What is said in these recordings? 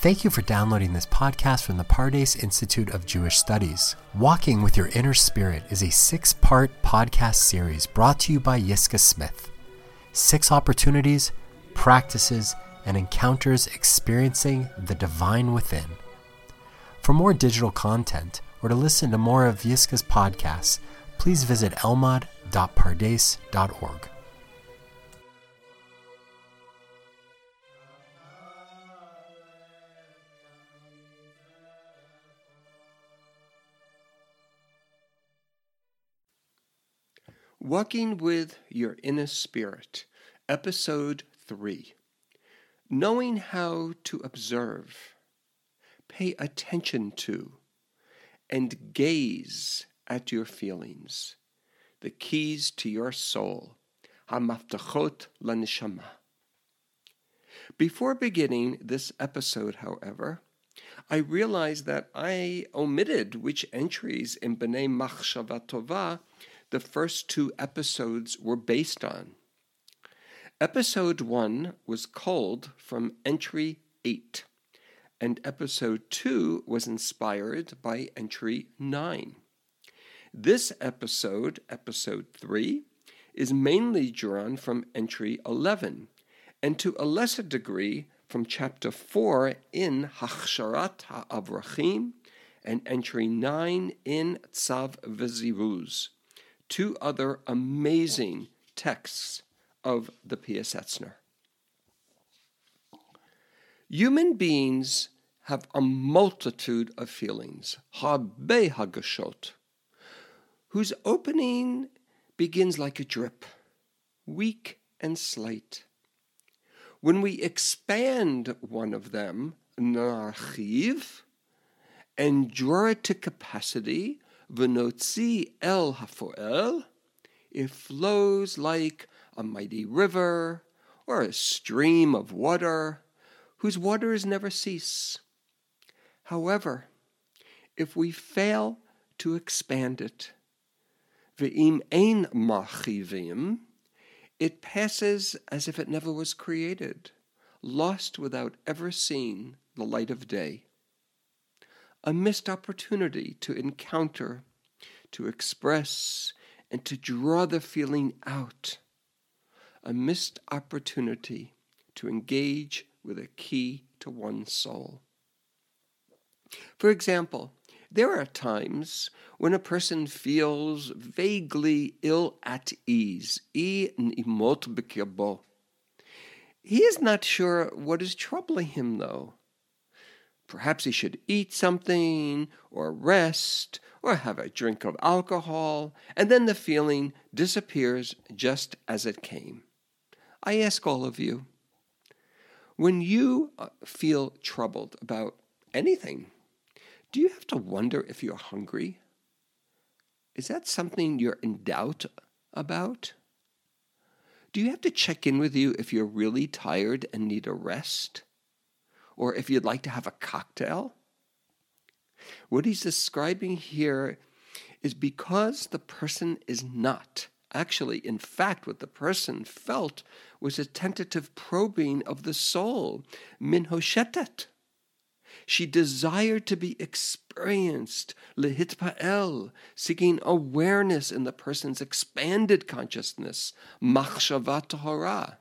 Thank you for downloading this podcast from the Pardes Institute of Jewish Studies. Walking with Your Inner Spirit is a six part podcast series brought to you by Yiscah Smith. Six opportunities, practices, and encounters experiencing the divine within. For more digital content or to listen to more of Yiscah's podcasts, please visit elmad.pardes.org. Walking with Your Inner Spirit, Episode 3 Knowing how to observe, pay attention to, and gaze at your feelings, the keys to your soul, Hamaftachot Lanishama. Before beginning this episode, however, I realized that I omitted which entries in B'nai Machshava Tova the first two episodes were based on. Episode 1 was culled from entry 8, and episode 2 was inspired by entry 9. This episode, episode 3, is mainly drawn from entry 11, and to a lesser degree from chapter 4 in Hachsharat HaAvrachim and entry 9 in Tzav V'Ziruz two other amazing texts of the Piaseczner. Human beings have a multitude of feelings, habe hagashot, whose opening begins like a drip, weak and slight. When we expand one of them, narchiv, and draw it to capacity, V'notzi el hafoel, it flows like a mighty river or a stream of water whose waters never cease. However, if we fail to expand it, ve'im ein machivim, it passes as if it never was created, lost without ever seeing the light of day a missed opportunity to encounter, to express, and to draw the feeling out. A missed opportunity to engage with a key to one's soul. For example, there are times when a person feels vaguely ill at ease. He is not sure what is troubling him, though. Perhaps he should eat something, or rest, or have a drink of alcohol, and then the feeling disappears just as it came. I ask all of you when you uh, feel troubled about anything, do you have to wonder if you're hungry? Is that something you're in doubt about? Do you have to check in with you if you're really tired and need a rest? Or if you'd like to have a cocktail. What he's describing here is because the person is not. Actually, in fact, what the person felt was a tentative probing of the soul, minhoshetet. She desired to be experienced, lehitpa'el, seeking awareness in the person's expanded consciousness, machshavat tahara.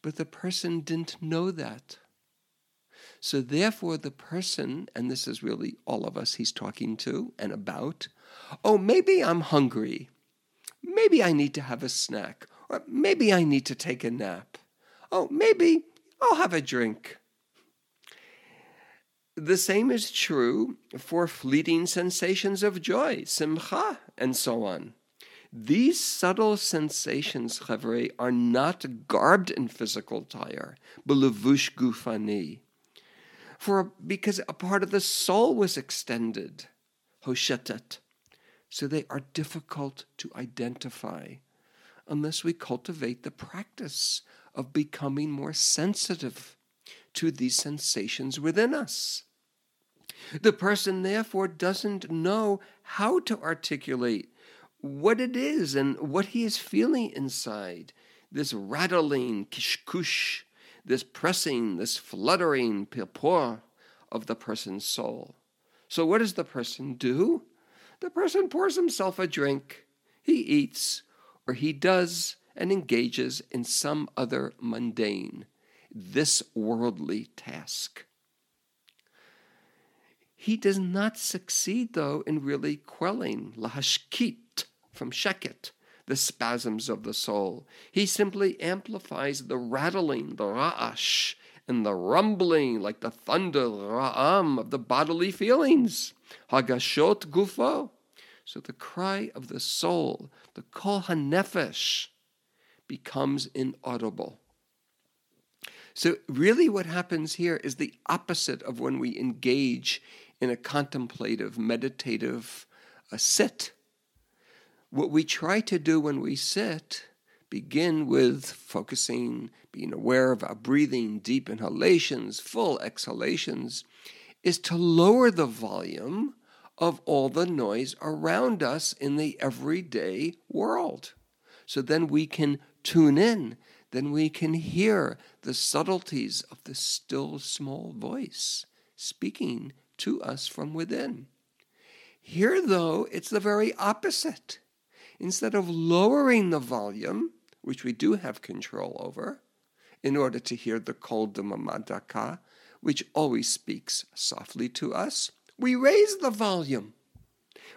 But the person didn't know that. So, therefore, the person, and this is really all of us he's talking to and about, oh, maybe I'm hungry. Maybe I need to have a snack. Or maybe I need to take a nap. Oh, maybe I'll have a drink. The same is true for fleeting sensations of joy, simcha, and so on. These subtle sensations, chavre, are not garbed in physical attire, belevush gufani for because a part of the soul was extended, hoshetet. So they are difficult to identify unless we cultivate the practice of becoming more sensitive to these sensations within us. The person, therefore, doesn't know how to articulate what it is and what he is feeling inside this rattling kishkush this pressing, this fluttering purport of the person's soul. So, what does the person do? The person pours himself a drink, he eats, or he does and engages in some other mundane, this worldly task. He does not succeed, though, in really quelling lahashkit from sheket, the spasms of the soul. He simply amplifies the rattling, the ra'ash, and the rumbling like the thunder, ra'am, of the bodily feelings. Hagashot gufo. So the cry of the soul, the kol hanefesh, becomes inaudible. So, really, what happens here is the opposite of when we engage in a contemplative, meditative uh, sit. What we try to do when we sit begin with focusing, being aware of our breathing, deep inhalations, full exhalations, is to lower the volume of all the noise around us in the everyday world. So then we can tune in, then we can hear the subtleties of the still small voice speaking to us from within. Here, though, it's the very opposite. Instead of lowering the volume, which we do have control over, in order to hear the kol mamadaka, which always speaks softly to us, we raise the volume.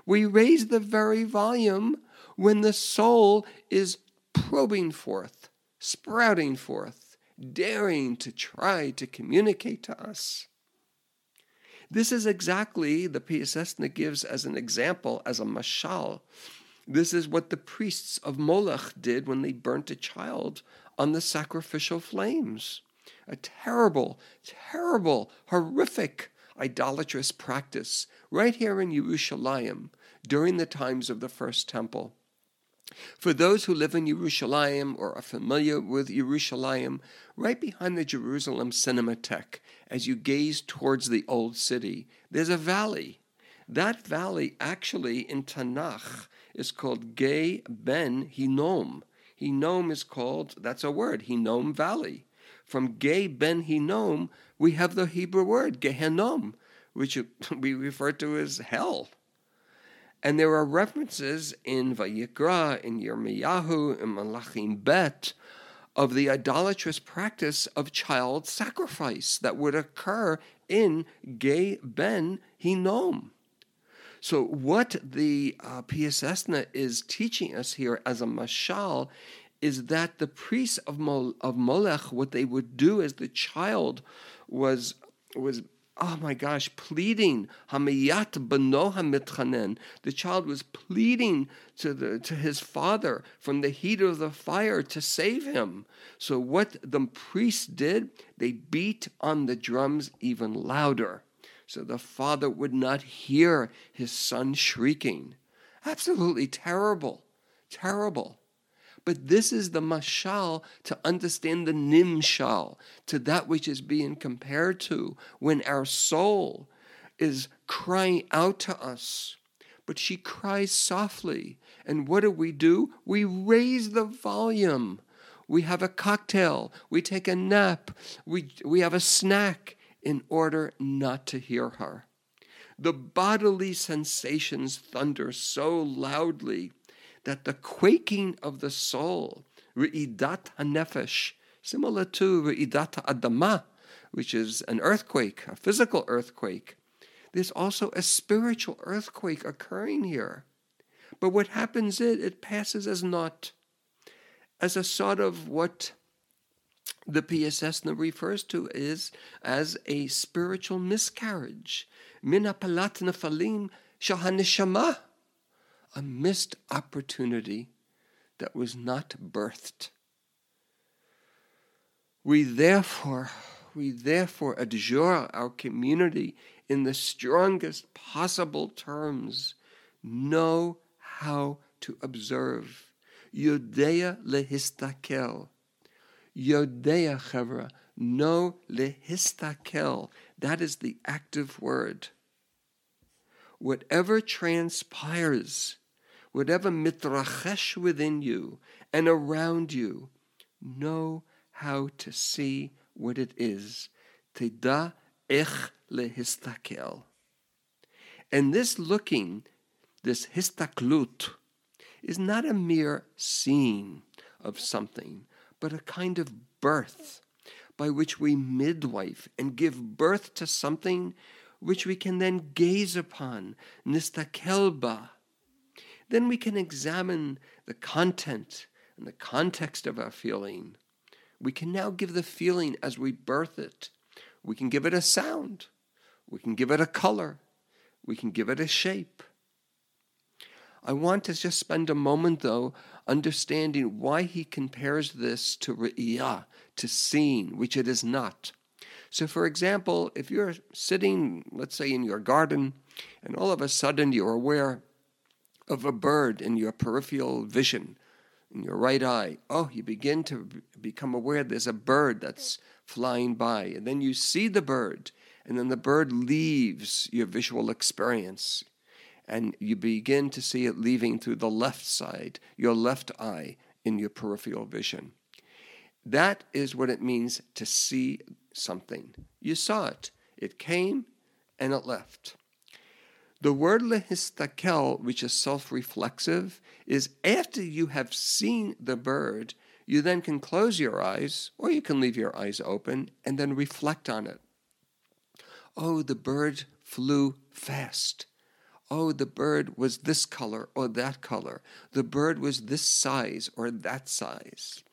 We raise the very volume when the soul is probing forth, sprouting forth, daring to try to communicate to us. This is exactly the Piaseczna gives as an example, as a mashal, this is what the priests of Moloch did when they burnt a child on the sacrificial flames. A terrible, terrible, horrific idolatrous practice right here in Yerushalayim during the times of the first temple. For those who live in Yerushalayim or are familiar with Yerushalayim, right behind the Jerusalem Cinematheque, as you gaze towards the old city, there's a valley. That valley actually in Tanakh is called Gay Ben Hinnom. Hinnom is called, that's a word, Hinnom Valley. From Gay Ben Hinnom, we have the Hebrew word Gehenom, which we refer to as hell. And there are references in Vayikra, in Yirmiyahu, in Malachim Bet, of the idolatrous practice of child sacrifice that would occur in Gay Ben Hinnom. So, what the uh, Piaseczna is teaching us here as a mashal is that the priests of, of Molech, what they would do as the child was was oh my gosh, pleading Hamiyat bano hamitchanen. The child was pleading to the to his father from the heat of the fire to save him. So what the priests did, they beat on the drums even louder so the father would not hear his son shrieking. Absolutely terrible, terrible. But this is the mashal to understand the nimshal, to that which is being compared to when our soul is crying out to us. But she cries softly. And what do we do? We raise the volume. We have a cocktail. We take a nap. We, we have a snack in order not to hear her. The bodily sensations thunder so loudly that the quaking of the soul, Re'idat HaNefesh, similar to Re'idat Adama, which is an earthquake, a physical earthquake, there's also a spiritual earthquake occurring here. But what happens is it passes as naught, as a sort of what the Piaseczna refers to is as a spiritual miscarriage. Minapalat nefalim shahanishama, a missed opportunity that was not birthed. We therefore, we therefore adjure our community in the strongest possible terms. Know how to observe. Yudea lehistakel Yodea chevra, no lehistakel. That is the active word. Whatever transpires, whatever mitrachesh within you and around you, know how to see what it is. Teda ech lehistakel. And this looking, this histaklut, is not a mere seeing of something, but a kind of birth by which we midwife and give birth to something which we can then gaze upon, nistakelba. Then we can examine the content and the context of our feeling. We can now give the feeling as we birth it. We can give it a sound. We can give it a color. We can give it a shape. I want to just spend a moment, though, understanding why he compares this to re'iyah, to seeing, which it is not. So, for example, if you're sitting, let's say, in your garden, and all of a sudden you're aware of a bird in your peripheral vision, in your right eye, oh, you begin to become aware there's a bird that's flying by, and then you see the bird, and then the bird leaves your visual experience and you begin to see it leaving through the left side, your left eye, in your peripheral vision. That is what it means to see something. You saw it, it came and it left. The word lehistakel, which is self reflexive, is after you have seen the bird, you then can close your eyes or you can leave your eyes open and then reflect on it. Oh, the bird flew fast oh, the bird was this color or that color. The bird was this size or that size.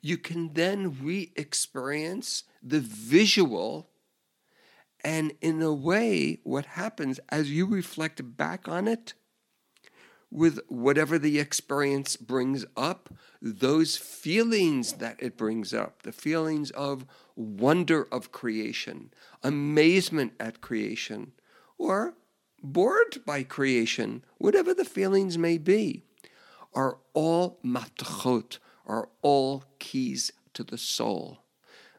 You can then re experience the visual. And in a way, what happens as you reflect back on it, with whatever the experience brings up, those feelings that it brings up, the feelings of wonder of creation, amazement at creation, or bored by creation, whatever the feelings may be, are all matchot, are all keys to the soul.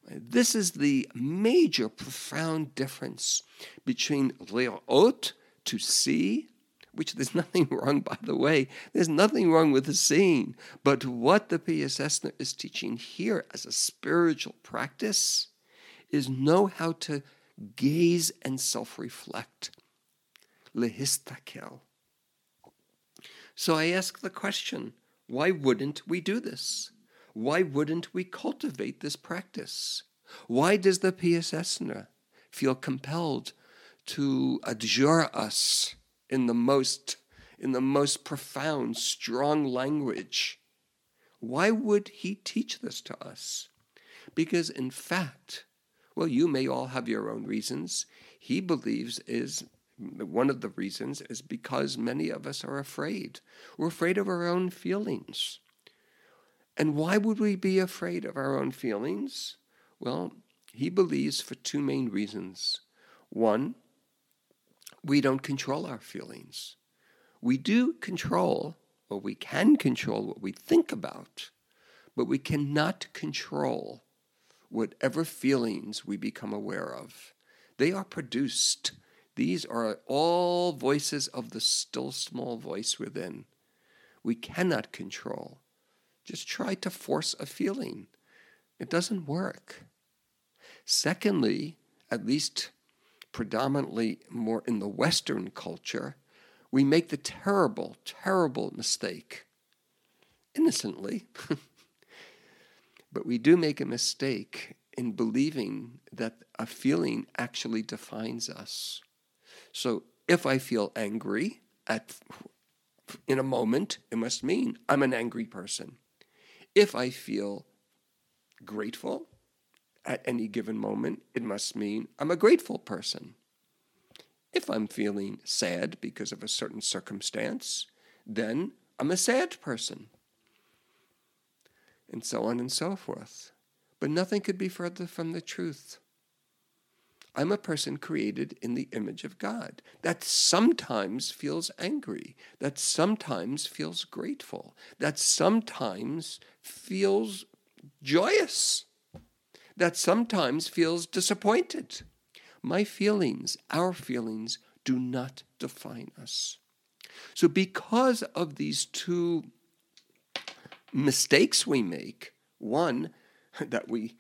This is the major, profound difference between le'ot, to see, which there's nothing wrong, by the way. There's nothing wrong with the seeing. But what the Piaseczner is teaching here as a spiritual practice is know how to gaze and self reflect lehistakel. So I ask the question why wouldn't we do this? Why wouldn't we cultivate this practice? Why does the Piaseczner feel compelled to adjure us in the most in the most profound, strong language? Why would he teach this to us? Because in fact, well, you may all have your own reasons. He believes is one of the reasons is because many of us are afraid. We're afraid of our own feelings. And why would we be afraid of our own feelings? Well, he believes for two main reasons. One, we don't control our feelings. We do control, or we can control what we think about, but we cannot control whatever feelings we become aware of. They are produced these are all voices of the still small voice within. We cannot control. Just try to force a feeling. It doesn't work. Secondly, at least predominantly more in the Western culture, we make the terrible, terrible mistake, innocently, but we do make a mistake in believing that a feeling actually defines us. So if I feel angry at in a moment, it must mean I'm an angry person. If I feel grateful at any given moment, it must mean I'm a grateful person. If I'm feeling sad because of a certain circumstance, then I'm a sad person. And so on and so forth. But nothing could be further from the truth. I'm a person created in the image of God that sometimes feels angry, that sometimes feels grateful, that sometimes feels joyous, that sometimes feels disappointed. My feelings, our feelings, do not define us. So, because of these two mistakes we make, one, that we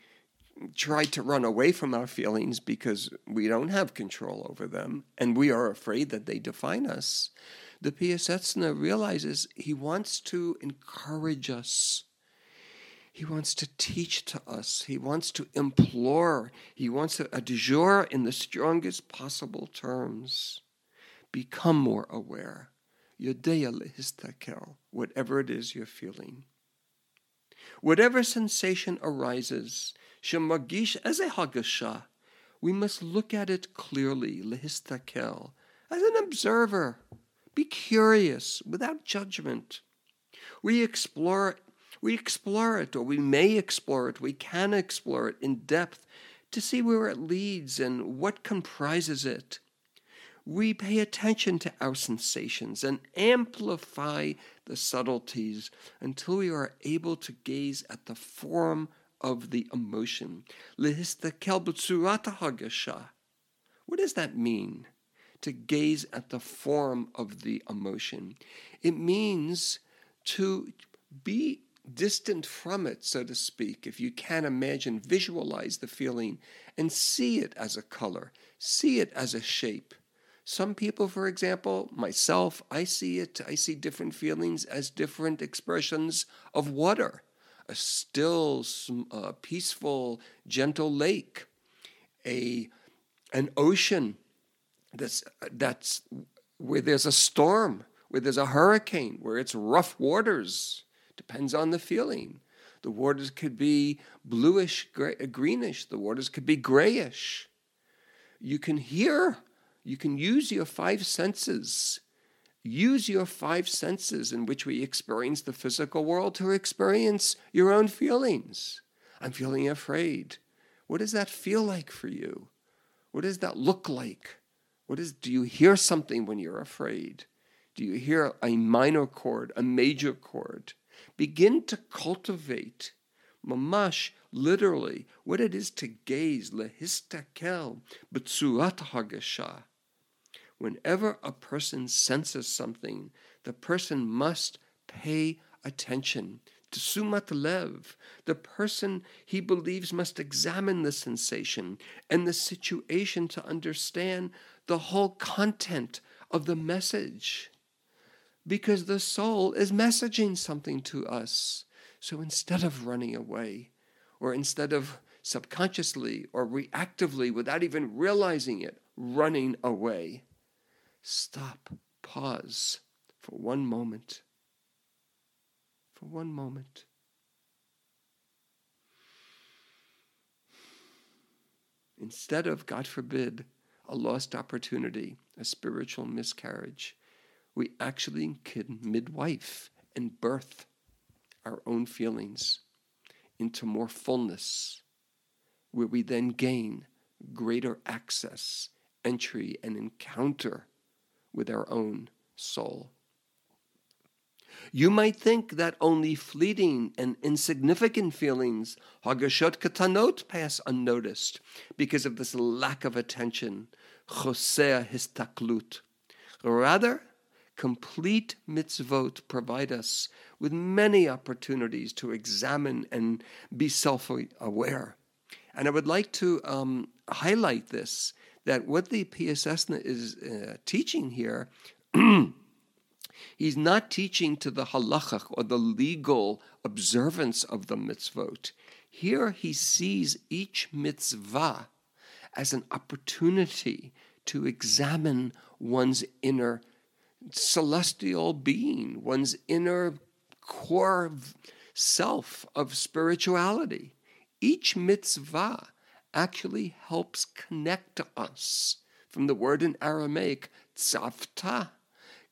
try to run away from our feelings because we don't have control over them and we are afraid that they define us, the Piaseczna realizes he wants to encourage us. He wants to teach to us. He wants to implore. He wants to adjure in the strongest possible terms. Become more aware. Whatever it is you're feeling. Whatever sensation arises, shemagish as a we must look at it clearly, lehistakel, as an observer. Be curious without judgment. We explore we explore it, or we may explore it, we can explore it in depth to see where it leads and what comprises it. We pay attention to our sensations and amplify the subtleties until we are able to gaze at the form of the emotion. What does that mean? To gaze at the form of the emotion. It means to be distant from it, so to speak, if you can imagine, visualize the feeling and see it as a color, see it as a shape. Some people, for example, myself, I see it, I see different feelings as different expressions of water. A still, uh, peaceful, gentle lake, a, an ocean that's, that's where there's a storm, where there's a hurricane, where it's rough waters. Depends on the feeling. The waters could be bluish, gray, greenish. The waters could be grayish. You can hear you can use your five senses. Use your five senses in which we experience the physical world to experience your own feelings. I'm feeling afraid. What does that feel like for you? What does that look like? What is do you hear something when you're afraid? Do you hear a minor chord, a major chord? Begin to cultivate mamash literally what it is to gaze lehistakel b'tzurat hagasha whenever a person senses something, the person must pay attention. To sumat lev, the person he believes must examine the sensation and the situation to understand the whole content of the message. Because the soul is messaging something to us. So instead of running away, or instead of subconsciously or reactively, without even realizing it, running away, stop, pause for one moment. For one moment. Instead of, God forbid, a lost opportunity, a spiritual miscarriage, we actually can midwife and birth our own feelings into more fullness, where we then gain greater access, entry, and encounter with our own soul. You might think that only fleeting and insignificant feelings, hagashot katanot, pass unnoticed because of this lack of attention, chosea histaklut. Rather, complete mitzvot provide us with many opportunities to examine and be self aware. And I would like to um, highlight this that what the Piaseczna is uh, teaching here, he's not teaching to the halacha or the legal observance of the mitzvot. Here he sees each mitzvah as an opportunity to examine one's inner celestial being, one's inner core self of spirituality. Each mitzvah actually helps connect us from the word in Aramaic, tzavta,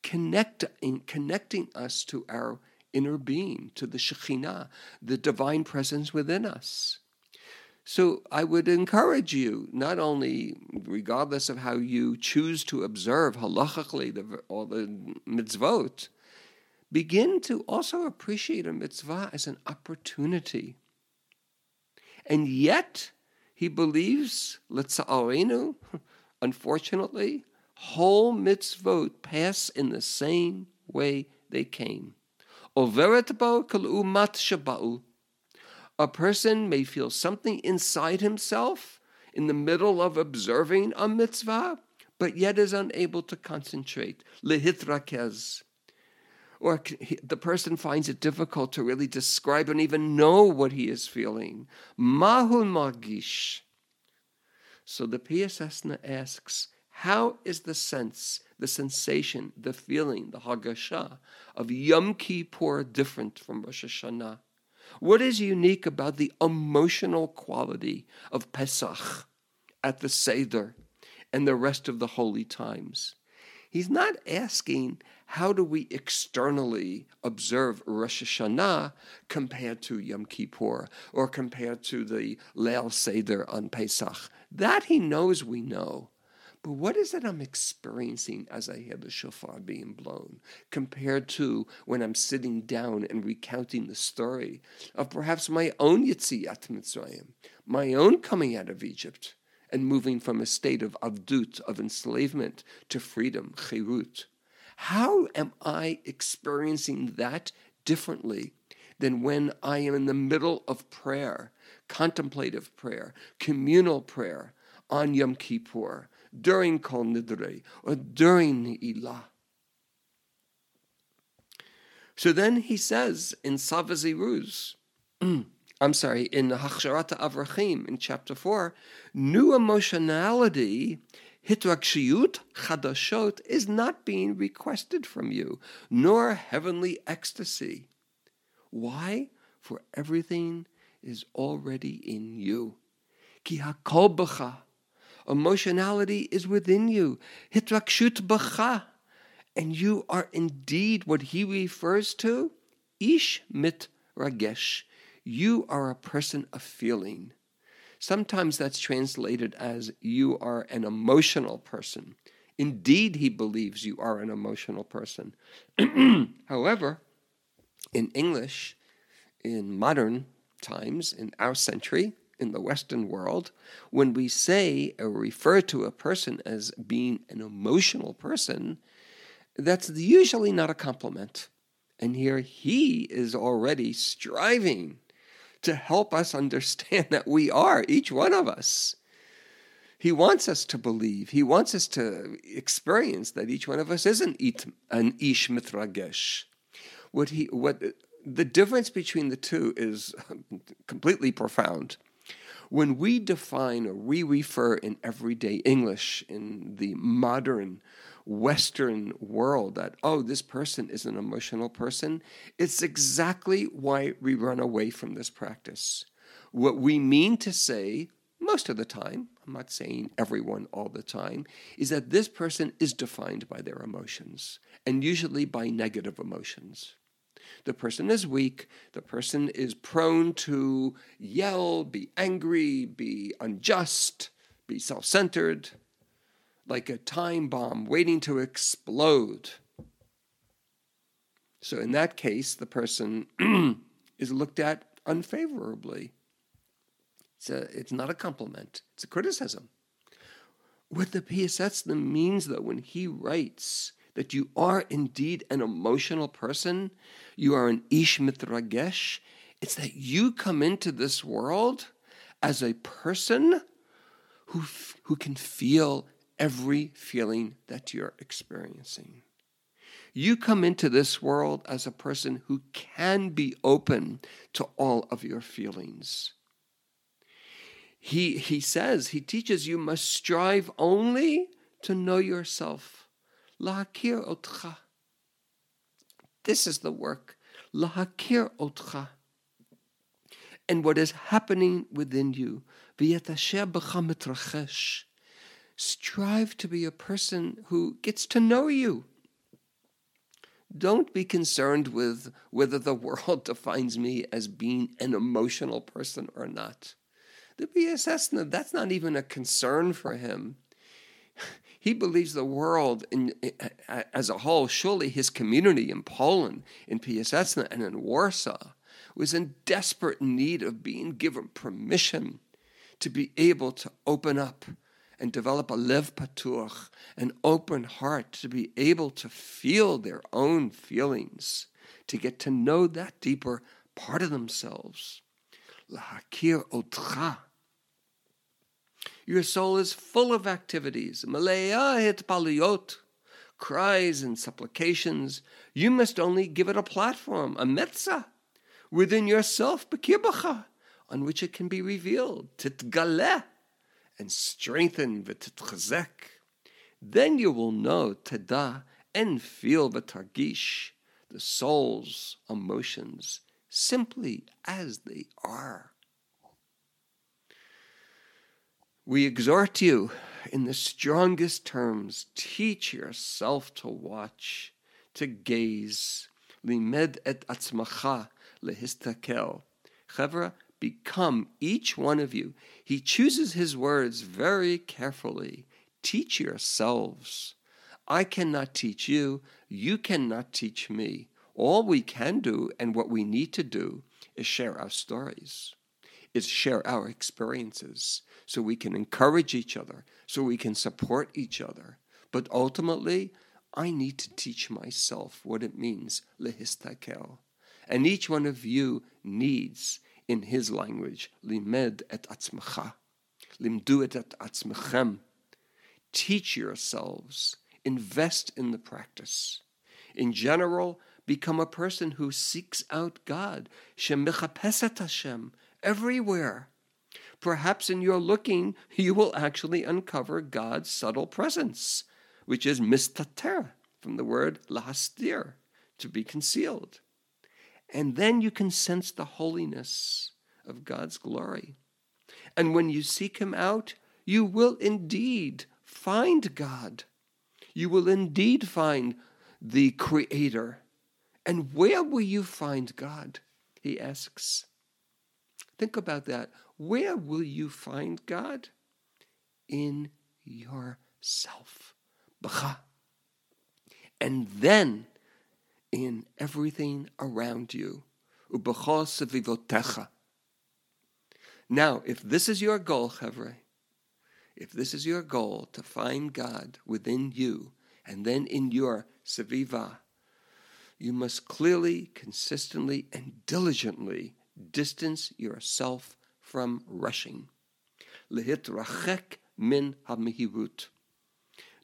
connect, in connecting us to our inner being, to the Shekhinah, the divine presence within us. So I would encourage you, not only regardless of how you choose to observe halachically the, all the mitzvot, begin to also appreciate a mitzvah as an opportunity. And yet, he believes, letza'arenu, unfortunately, whole mitzvot pass in the same way they came. A person may feel something inside himself in the middle of observing a mitzvah, but yet is unable to concentrate. Lehitrakez. Or the person finds it difficult to really describe and even know what he is feeling. Mahul margish. So the Piaseczna asks, how is the sense, the sensation, the feeling, the hagasha of Yom Kippur different from Rosh Hashanah? What is unique about the emotional quality of Pesach at the Seder and the rest of the holy times? He's not asking how do we externally observe Rosh Hashanah compared to Yom Kippur or compared to the Leil Seder on Pesach. That he knows we know. But what is it I'm experiencing as I hear the shofar being blown compared to when I'm sitting down and recounting the story of perhaps my own Yitziat Mitzrayim, my own coming out of Egypt and moving from a state of avdut, of enslavement, to freedom, chirut? How am I experiencing that differently than when I am in the middle of prayer, contemplative prayer, communal prayer on Yom Kippur? during Kol Nidre or during Ne'ilah. So then he says in Tzav V'Ziruz, I'm sorry, in Hachsharat HaAvrachim in chapter 4, new emotionality, hitrakshiyut chadashot, is not being requested from you, nor heavenly ecstasy. Why? For everything is already in you. Ki hakol b'cha, Emotionality is within you. Hitrakshut bacha. And you are indeed what he refers to, ish mit ragesh. You are a person of feeling. Sometimes that's translated as you are an emotional person. Indeed, he believes you are an emotional person. However, in English, in modern times, in our century, in the Western world, when we say or refer to a person as being an emotional person, that's usually not a compliment. And here he is already striving to help us understand that we are, each one of us. He wants us to believe, he wants us to experience that each one of us is an, it, an ish mitragesh. What he, what the difference between the two is completely profound. When we define or we refer in everyday English in the modern Western world that, oh, this person is an emotional person, it's exactly why we run away from this practice. What we mean to say, most of the time, I'm not saying everyone all the time, is that this person is defined by their emotions, and usually by negative emotions. The person is weak. The person is prone to yell, be angry, be unjust, be self centered, like a time bomb waiting to explode. So, in that case, the person is looked at unfavorably. It's, a, it's not a compliment, it's a criticism. What the Piaseczna means, though, when he writes that you are indeed an emotional person, you are an ish mitragesh, it's that you come into this world as a person who, who can feel every feeling that you're experiencing. You come into this world as a person who can be open to all of your feelings. He, he says, he teaches you must strive only to know yourself Lahakir otcha. This is the work. Lahakir otcha. And what is happening within you. Strive to be a person who gets to know you. Don't be concerned with whether the world defines me as being an emotional person or not. The BSS, that's not even a concern for him. He believes the world in, as a whole, surely his community in Poland, in Piaseczna, and in Warsaw, was in desperate need of being given permission to be able to open up and develop a lev patuch, an open heart, to be able to feel their own feelings, to get to know that deeper part of themselves. lahakir otcha. Your soul is full of activities, malaya hitpaliyot, cries and supplications. You must only give it a platform, a metzah, within yourself, bekirbacha, on which it can be revealed, titgaleh, and strengthen v'titchazek. Then you will know tada and feel v'targish, the soul's emotions, simply as they are. We exhort you in the strongest terms teach yourself to watch, to gaze. Limed et atzmacha lehistakel. Chevra, become each one of you. He chooses his words very carefully. Teach yourselves. I cannot teach you. You cannot teach me. All we can do and what we need to do is share our stories, is share our experiences, so we can encourage each other, so we can support each other. But ultimately, I need to teach myself what it means, lehistakel. And each one of you needs, in his language, limed et atzmacha, limdu et atzmachem. Teach yourselves, invest in the practice. In general, become a person who seeks out God, Shem Hashem, everywhere perhaps in your looking, you will actually uncover God's subtle presence, which is mistater, from the word lahastir, to be concealed. And then you can sense the holiness of God's glory. And when you seek Him out, you will indeed find God. You will indeed find the Creator. And where will you find God? He asks. Think about that. Where will you find God? In yourself. Baha and then in everything around you. Now, if this is your goal, Chevre, if this is your goal to find God within you and then in your seviva, you must clearly, consistently, and diligently distance yourself from rushing. Lehitrachek min hamihirut.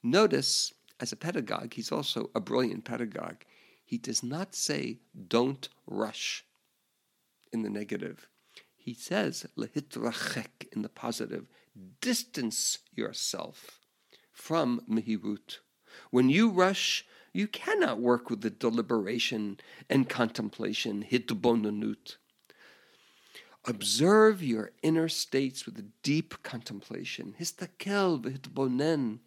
Notice, as a pedagogue, he's also a brilliant pedagogue. He does not say, don't rush in the negative. He says, lehitrachek in the positive. Distance yourself from mihirut. When you rush, you cannot work with the deliberation and contemplation, hitbonanut. Observe your inner states with a deep contemplation. Histakel v'hitbonen.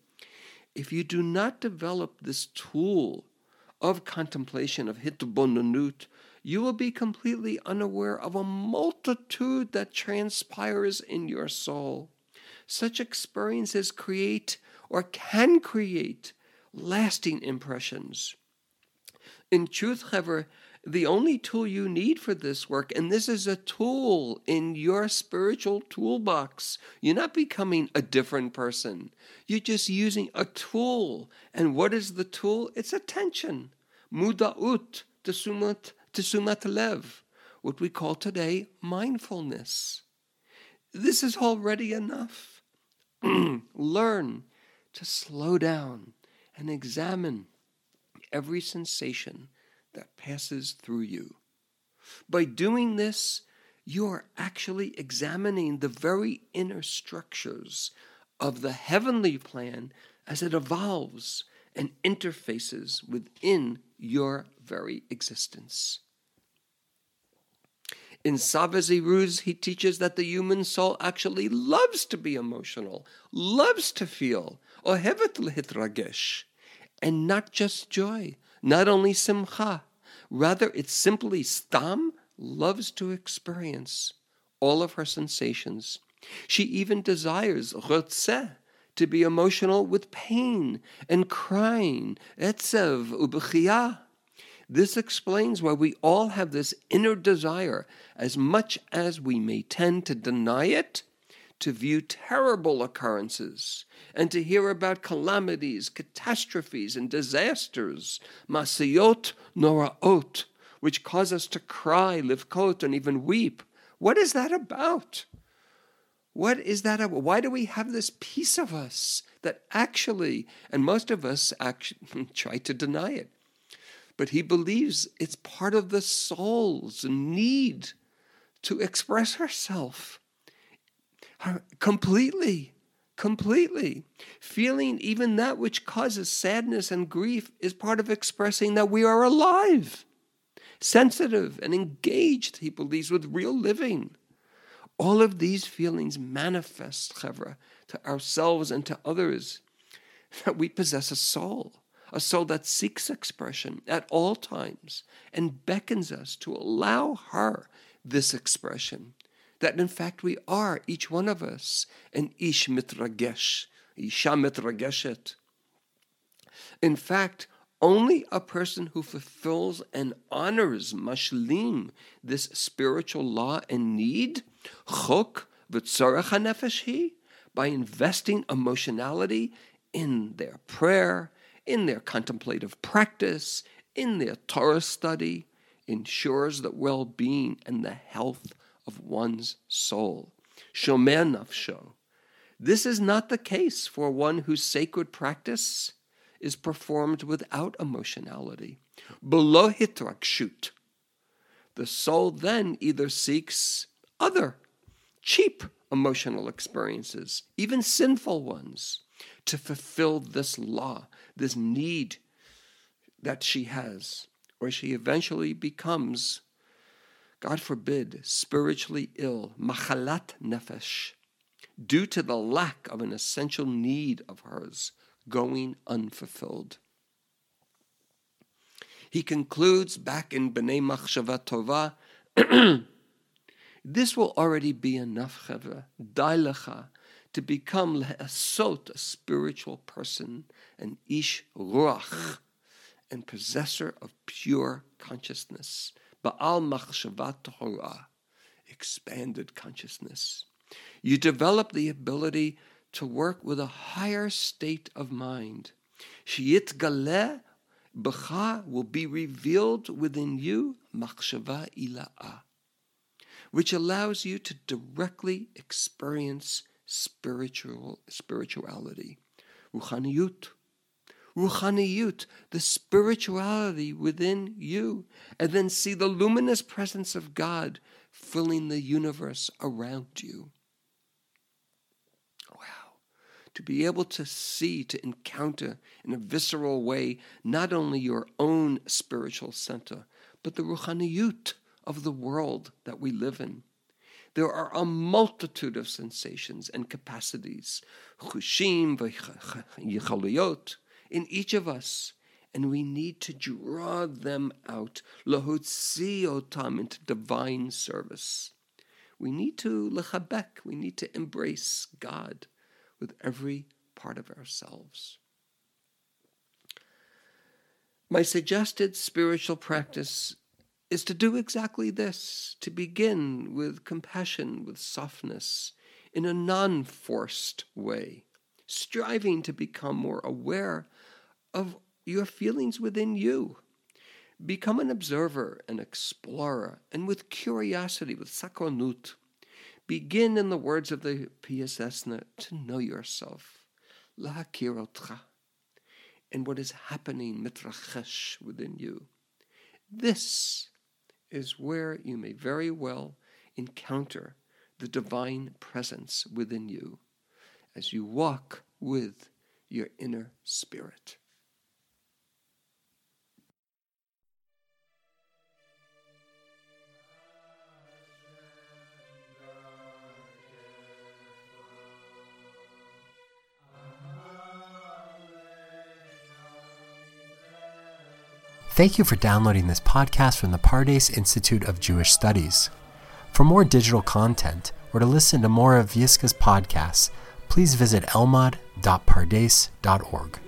If you do not develop this tool of contemplation, of hitbonenut, you will be completely unaware of a multitude that transpires in your soul. Such experiences create or can create lasting impressions. In truth, however, the only tool you need for this work, and this is a tool in your spiritual toolbox. You're not becoming a different person. You're just using a tool. And what is the tool? It's attention. Muda'ut, tesumat, tesumat lev, what we call today mindfulness. This is already enough. Learn to slow down and examine every sensation that passes through you. By doing this, you are actually examining the very inner structures of the heavenly plan as it evolves and interfaces within your very existence. In Tzav V'Ziruz, he teaches that the human soul actually loves to be emotional, loves to feel, ohevet lehitragesh, and not just joy, not only simcha, rather it's simply stam loves to experience all of her sensations. She even desires rotzeh, to be emotional with pain and crying, etzev ubechiyah. This explains why we all have this inner desire, as much as we may tend to deny it to view terrible occurrences and to hear about calamities, catastrophes, and disasters, masiyot noraot, which cause us to cry, livkot, and even weep. What is that about? What is that about? Why do we have this piece of us that actually, and most of us actually try to deny it, but he believes it's part of the soul's need to express herself completely, completely. Feeling even that which causes sadness and grief is part of expressing that we are alive, sensitive and engaged, he believes, with real living. All of these feelings manifest, chevra, to ourselves and to others that we possess a soul, a soul that seeks expression at all times and beckons us to allow her this expression. That in fact we are, each one of us, an ish mitragesh, isha mitrageshet. In fact, only a person who fulfills and honors mashlim, this spiritual law and need, chok v'tzorach hanefesh by investing emotionality in their prayer, in their contemplative practice, in their Torah study, ensures the well being and the health of one's soul. Shomer nafsho. This is not the case for one whose sacred practice is performed without emotionality. Below hitragshut. The soul then either seeks other, cheap emotional experiences, even sinful ones, to fulfill this law, this need that she has or she eventually becomes, God forbid, spiritually ill, machalat nefesh, due to the lack of an essential need of hers going unfulfilled. He concludes back in B'nai Machshava Tova, this will already be enough, Chevra, dailecha, to become le'asot, a spiritual person, an ish ruach, and possessor of pure consciousness. Ba'al machshavat Torah, expanded consciousness. You develop the ability to work with a higher state of mind. Shiyit galeh b'cha will be revealed within you machshava ila'ah, which allows you to directly experience spiritual spirituality, ruchaniyut, ruchaniyut, the spirituality within you, and then see the luminous presence of God filling the universe around you. Wow. To be able to see, to encounter in a visceral way, not only your own spiritual center, but the ruchaniyut of the world that we live in. There are a multitude of sensations and capacities, chushim, in each of us, and we need to draw them out, otam, into divine service. We need to lechabek, we need to embrace God with every part of ourselves. My suggested spiritual practice is to do exactly this to begin with compassion, with softness, in a non forced way, striving to become more aware of your feelings within you. Become an observer, an explorer, and with curiosity, with sakonut, begin, in the words of the Piaseczna, to know yourself, lahakirotcha, and what is happening mitrachesh within you. This is where you may very well encounter the divine presence within you as you walk with your inner spirit. Thank you for downloading this podcast from the Pardes Institute of Jewish Studies. For more digital content or to listen to more of Yiscah's podcasts, please visit elmad.pardes.org.